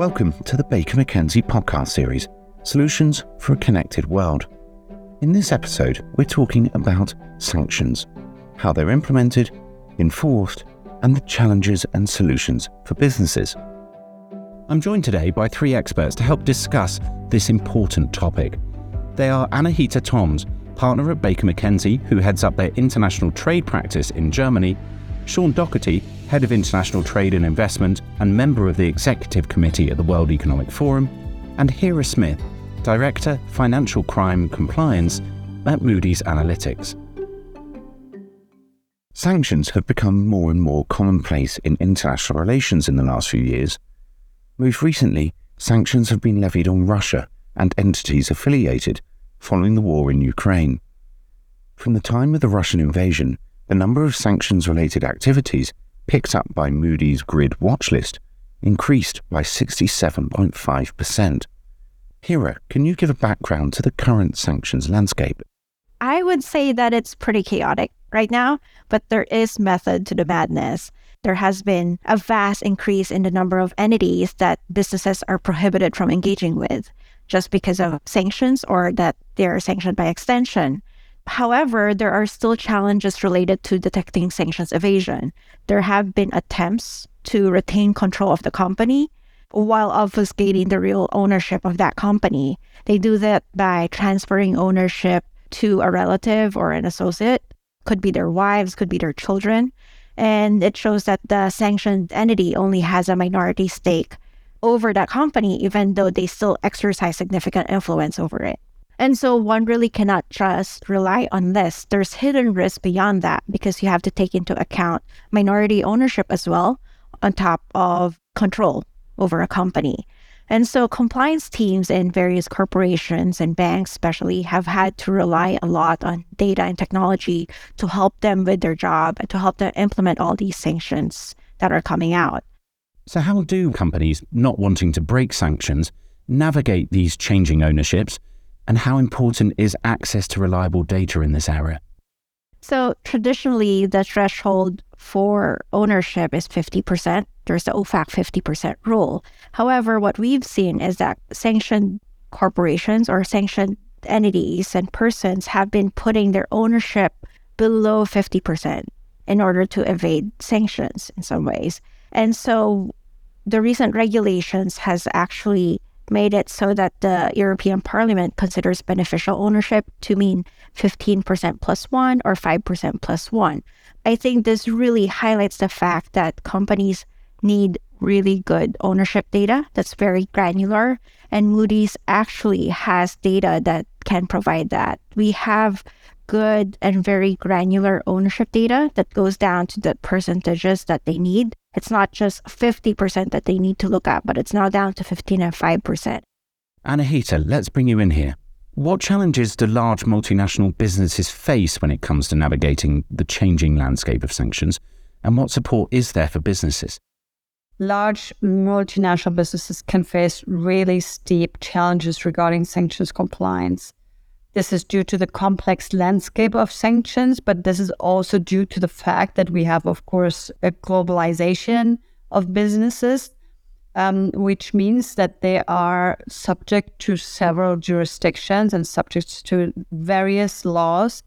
Welcome to the Baker McKenzie podcast series, Solutions for a Connected World. In this episode, we're talking about sanctions, how they're implemented, enforced, and the challenges and solutions for businesses. I'm joined today by three experts to help discuss this important topic. They are Anahita Thoms, partner at Baker McKenzie, who heads up their international trade practice in Germany, Sean Doherty, Head of International Trade and Investment and member of the Executive Committee at the World Economic Forum, and Hera Smith, Director, Financial Crime Compliance at Moody's Analytics. Sanctions have become more and more commonplace in international relations in the last few years. Most recently, sanctions have been levied on Russia and entities affiliated following the war in Ukraine. From the time of the Russian invasion, the number of sanctions related activities picked up by Moody's Grid watchlist increased by 67.5%. Hera, can you give a background to the current sanctions landscape? I would say that it's pretty chaotic right now, but there is method to the madness. There has been a vast increase in the number of entities that businesses are prohibited from engaging with just because of sanctions or that they're sanctioned by extension. However, there are still challenges related to detecting sanctions evasion. There have been attempts to retain control of the company while obfuscating the real ownership of that company. They do that by transferring ownership to a relative or an associate, could be their wives, could be their children. And it shows that the sanctioned entity only has a minority stake over that company, even though they still exercise significant influence over it. And so one really cannot just rely on this. There's hidden risk beyond that because you have to take into account minority ownership as well, on top of control over a company. And so compliance teams in various corporations and banks, especially, have had to rely a lot on data and technology to help them with their job and to help them implement all these sanctions that are coming out. So, how do companies not wanting to break sanctions navigate these changing ownerships and how important is access to reliable data in this area? So, traditionally, the threshold for ownership is 50%. There's the OFAC 50% rule. However, what we've seen is that sanctioned corporations or sanctioned entities and persons have been putting their ownership below 50% in order to evade sanctions in some ways. And so the recent regulations has actually made it so that the European Parliament considers beneficial ownership to mean 15% plus one or 5% plus one. I think this really highlights the fact that companies need really good ownership data that's very granular, and Moody's actually has data that can provide that. We have good and very granular ownership data that goes down to the percentages that they need it's not just 50% that they need to look at, but it's now down to 15 and 5%. Anahita, let's bring you in here. What challenges do large multinational businesses face when it comes to navigating the changing landscape of sanctions? And what support is there for businesses? Large multinational businesses can face really steep challenges regarding sanctions compliance. This is due to the complex landscape of sanctions, but this is also due to the fact that we have, of course, a globalization of businesses, um, which means that they are subject to several jurisdictions and subject to various laws.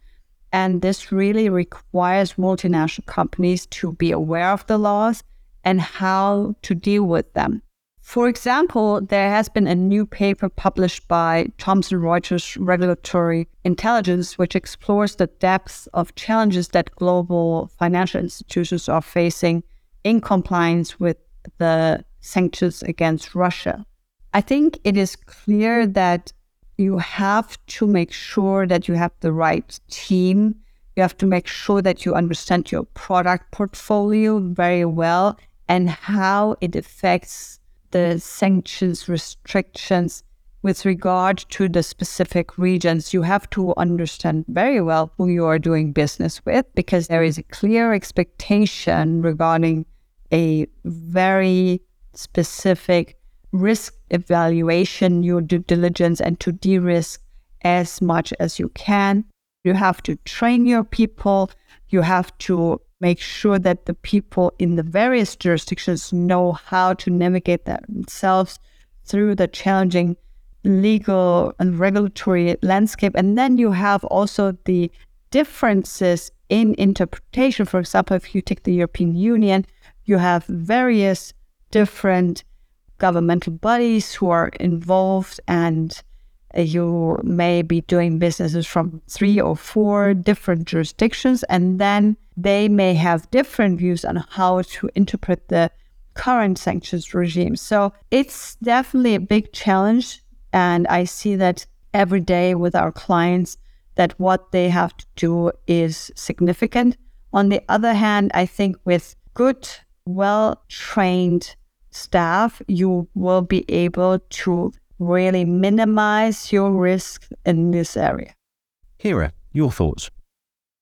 And this really requires multinational companies to be aware of the laws and how to deal with them. For example, there has been a new paper published by Thomson Reuters Regulatory Intelligence, which explores the depths of challenges that global financial institutions are facing in compliance with the sanctions against Russia. I think it is clear that you have to make sure that you have the right team. You have to make sure that you understand your product portfolio very well and how it affects the sanctions restrictions with regard to the specific regions, you have to understand very well who you are doing business with because there is a clear expectation regarding a very specific risk evaluation, your due diligence, and to de risk as much as you can. You have to train your people. You have to make sure that the people in the various jurisdictions know how to navigate themselves through the challenging legal and regulatory landscape. And then you have also the differences in interpretation. For example, if you take the European Union, you have various different governmental bodies who are involved and you may be doing businesses from three or four different jurisdictions, and then they may have different views on how to interpret the current sanctions regime. So it's definitely a big challenge. And I see that every day with our clients that what they have to do is significant. On the other hand, I think with good, well trained staff, you will be able to really minimize your risk in this area. Hera, your thoughts?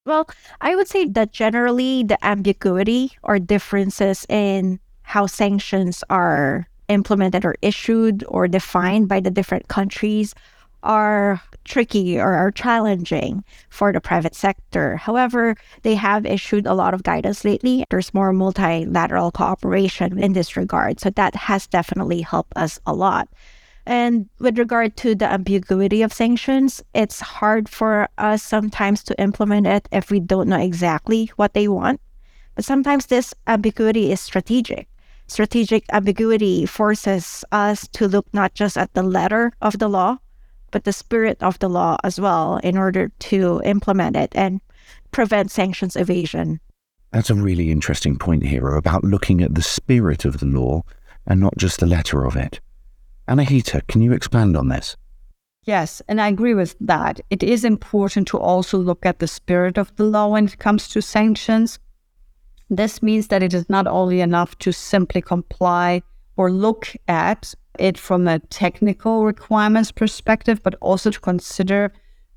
Well, I would say that generally the ambiguity or differences in how sanctions are implemented or issued or defined by the different countries are tricky or are challenging for the private sector. However, they have issued a lot of guidance lately. There's more multilateral cooperation in this regard. So that has definitely helped us a lot. And with regard to the ambiguity of sanctions, it's hard for us sometimes to implement it if we don't know exactly what they want. But sometimes this ambiguity is strategic. Strategic ambiguity forces us to look not just at the letter of the law, but the spirit of the law as well in order to implement it and prevent sanctions evasion. That's a really interesting point here about looking at the spirit of the law and not just the letter of it. Anahita, can you expand on this? Yes, and I agree with that. It is important to also look at the spirit of the law when it comes to sanctions. This means that it is not only enough to simply comply or look at it from a technical requirements perspective, but also to consider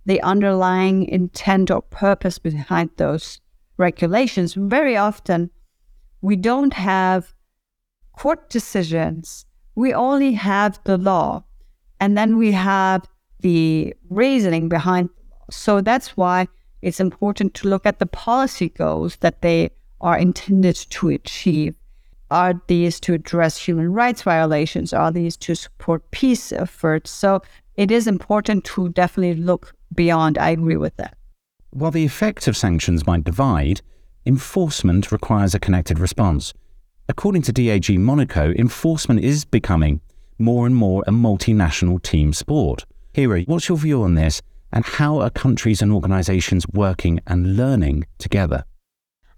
the underlying intent or purpose behind those regulations. Very often, we don't have court decisions we only have the law and then we have the reasoning behind. the law. So that's why it's important to look at the policy goals that they are intended to achieve. Are these to address human rights violations? Are these to support peace efforts? So it is important to definitely look beyond. I agree with that. While the effects of sanctions might divide, enforcement requires a connected response. According to DAG Monaco, enforcement is becoming more and more a multinational team sport. Hera, what's your view on this, and how are countries and organizations working and learning together?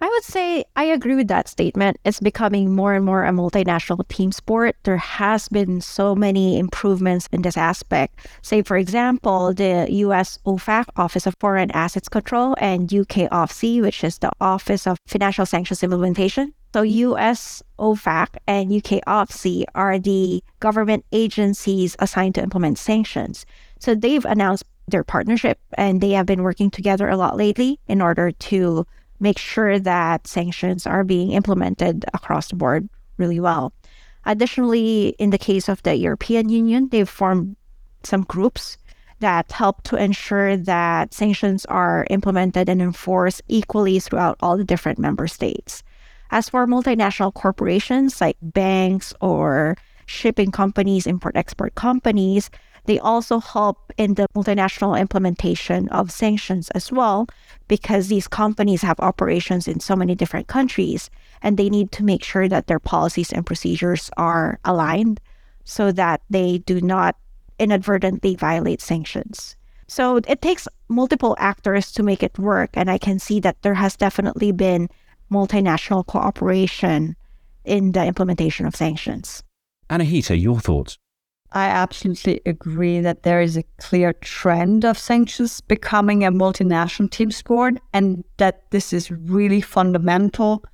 I would say I agree with that statement. It's becoming more and more a multinational team sport. There has been so many improvements in this aspect. Say, for example, the US OFAC, Office of Foreign Assets Control, and UK OFSI, which is the Office of Financial Sanctions Implementation. So, US OFAC and UK OFSI are the government agencies assigned to implement sanctions. So, they've announced their partnership and they have been working together a lot lately in order to make sure that sanctions are being implemented across the board really well. Additionally, in the case of the European Union, they've formed some groups that help to ensure that sanctions are implemented and enforced equally throughout all the different member states. As for multinational corporations like banks or shipping companies, import export companies, they also help in the multinational implementation of sanctions as well, because these companies have operations in so many different countries and they need to make sure that their policies and procedures are aligned so that they do not inadvertently violate sanctions. So it takes multiple actors to make it work. And I can see that there has definitely been multinational cooperation in the implementation of sanctions. Anahita, your thoughts? I absolutely agree that there is a clear trend of sanctions becoming a multinational team sport, and that this is really fundamental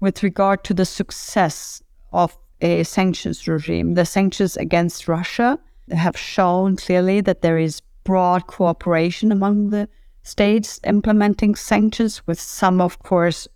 with regard to the success of a sanctions regime. The sanctions against Russia have shown clearly that there is broad cooperation among the states implementing sanctions, with some, of course,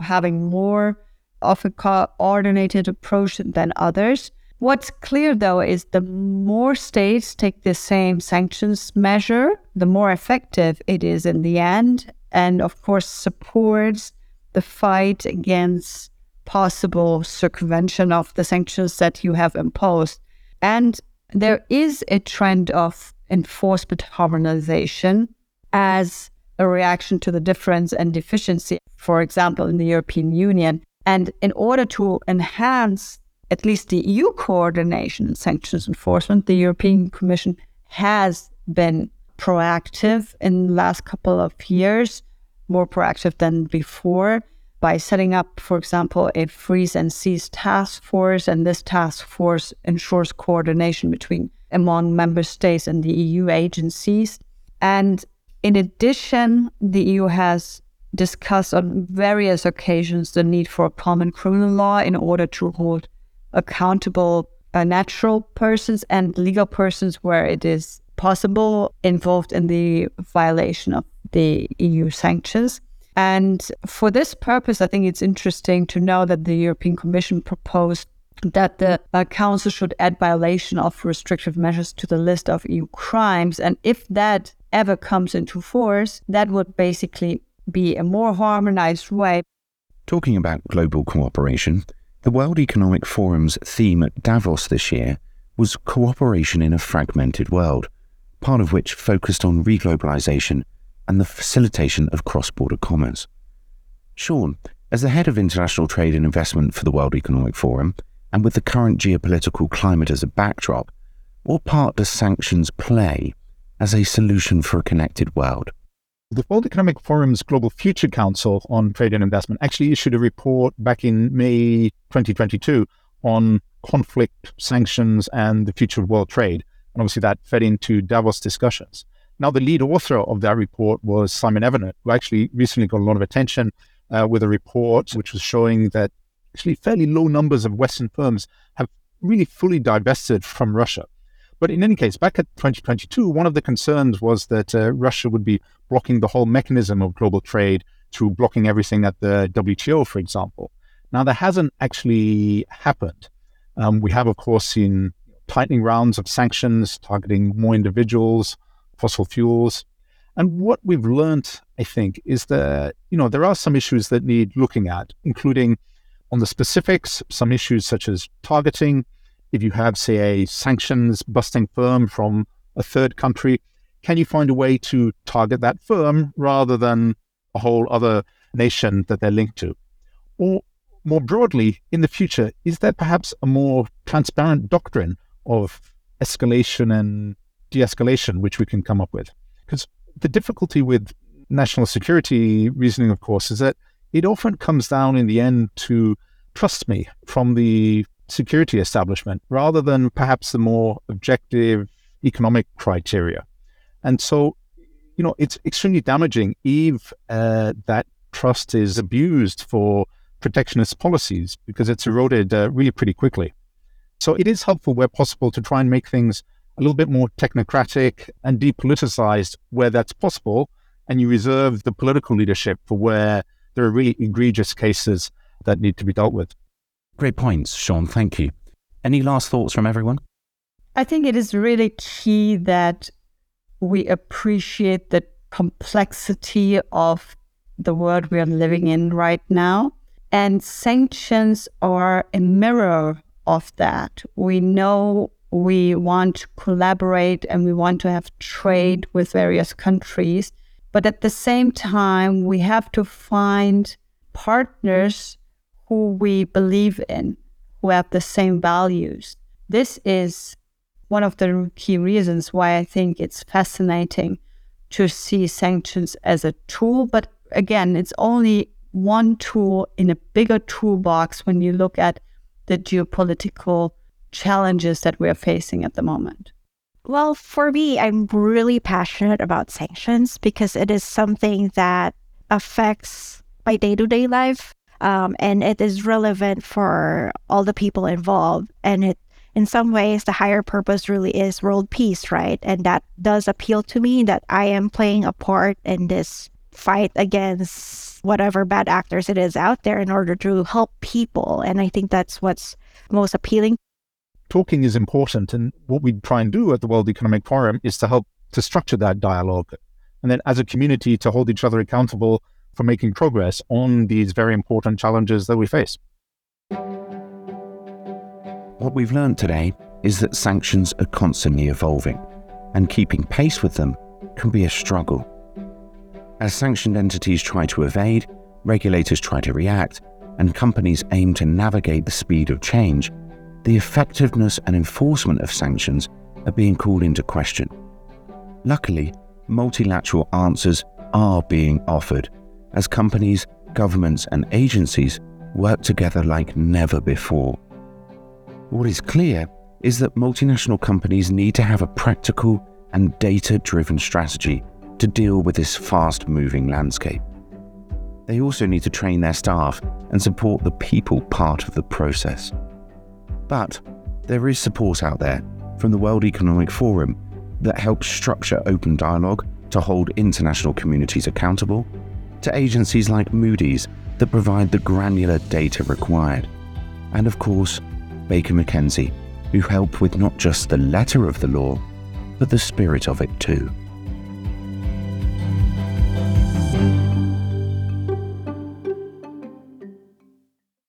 having more of a coordinated approach than others. What's clear though is the more states take the same sanctions measure, the more effective it is in the end, and of course supports the fight against possible circumvention of the sanctions that you have imposed. And there is a trend of enforcement harmonization as a reaction to the difference and deficiency, for example, in the European Union. And in order to enhance at least the EU coordination and sanctions enforcement, the European Commission has been proactive in the last couple of years, more proactive than before, by setting up, for example, a freeze and seize task force. And this task force ensures coordination between among member states and the EU agencies. And in addition, the EU has discussed on various occasions the need for a common criminal law in order to hold accountable uh, natural persons and legal persons where it is possible involved in the violation of the EU sanctions. And for this purpose, I think it's interesting to know that the European Commission proposed that the uh, Council should add violation of restrictive measures to the list of EU crimes. And if that ever comes into force, that would basically be a more harmonized way. Talking about global cooperation, the World Economic Forum's theme at Davos this year was cooperation in a fragmented world, part of which focused on reglobalization and the facilitation of cross border commerce. Sean, as the head of international trade and investment for the World Economic Forum, and with the current geopolitical climate as a backdrop, what part does sanctions play as a solution for a connected world? The World Economic Forum's Global Future Council on Trade and Investment actually issued a report back in May 2022 on conflict, sanctions, and the future of world trade. And obviously, that fed into Davos discussions. Now, the lead author of that report was Simon Evenett, who actually recently got a lot of attention uh, with a report which was showing that actually fairly low numbers of Western firms have really fully divested from Russia. But in any case, back at 2022, one of the concerns was that uh, Russia would be blocking the whole mechanism of global trade through blocking everything at the WTO, for example. Now, that hasn't actually happened. Um, we have, of course, seen tightening rounds of sanctions targeting more individuals, fossil fuels. And what we've learned, I think, is that, you know, there are some issues that need looking at, including on the specifics, some issues such as targeting. If you have, say, a sanctions busting firm from a third country, can you find a way to target that firm rather than a whole other nation that they're linked to? Or more broadly, in the future, is there perhaps a more transparent doctrine of escalation and de escalation which we can come up with? Because the difficulty with national security reasoning, of course, is that it often comes down in the end to trust me from the security establishment rather than perhaps the more objective economic criteria. And so, you know, it's extremely damaging if uh, that trust is abused for protectionist policies because it's eroded uh, really pretty quickly. So it is helpful where possible to try and make things a little bit more technocratic and depoliticized where that's possible. And you reserve the political leadership for where there are really egregious cases that need to be dealt with. Great points, Sean. Thank you. Any last thoughts from everyone? I think it is really key that we appreciate the complexity of the world we are living in right now. And sanctions are a mirror of that. We know we want to collaborate and we want to have trade with various countries. But at the same time, we have to find partners who we believe in, who have the same values. This is one of the key reasons why I think it's fascinating to see sanctions as a tool. But again, it's only one tool in a bigger toolbox when you look at the geopolitical challenges that we're facing at the moment. Well, for me, I'm really passionate about sanctions because it is something that affects my day to day life. Um, and it is relevant for all the people involved. And it, in some ways, the higher purpose really is world peace, right? And that does appeal to me that I am playing a part in this fight against whatever bad actors it is out there in order to help people. And I think that's what's most appealing talking is important. And what we try and do at the World Economic Forum is to help to structure that dialogue. And then as a community to hold each other accountable for making progress on these very important challenges that we face. What we've learned today is that sanctions are constantly evolving, and keeping pace with them can be a struggle. As sanctioned entities try to evade, regulators try to react, and companies aim to navigate the speed of change, the effectiveness and enforcement of sanctions are being called into question. Luckily, multilateral answers are being offered as companies, governments, and agencies work together like never before. What is clear is that multinational companies need to have a practical and data driven strategy to deal with this fast moving landscape. They also need to train their staff and support the people part of the process. But there is support out there from the World Economic Forum that helps structure open dialogue to hold international communities accountable, to agencies like Moody's that provide the granular data required, and of course, Baker McKenzie, who help with not just the letter of the law, but the spirit of it too.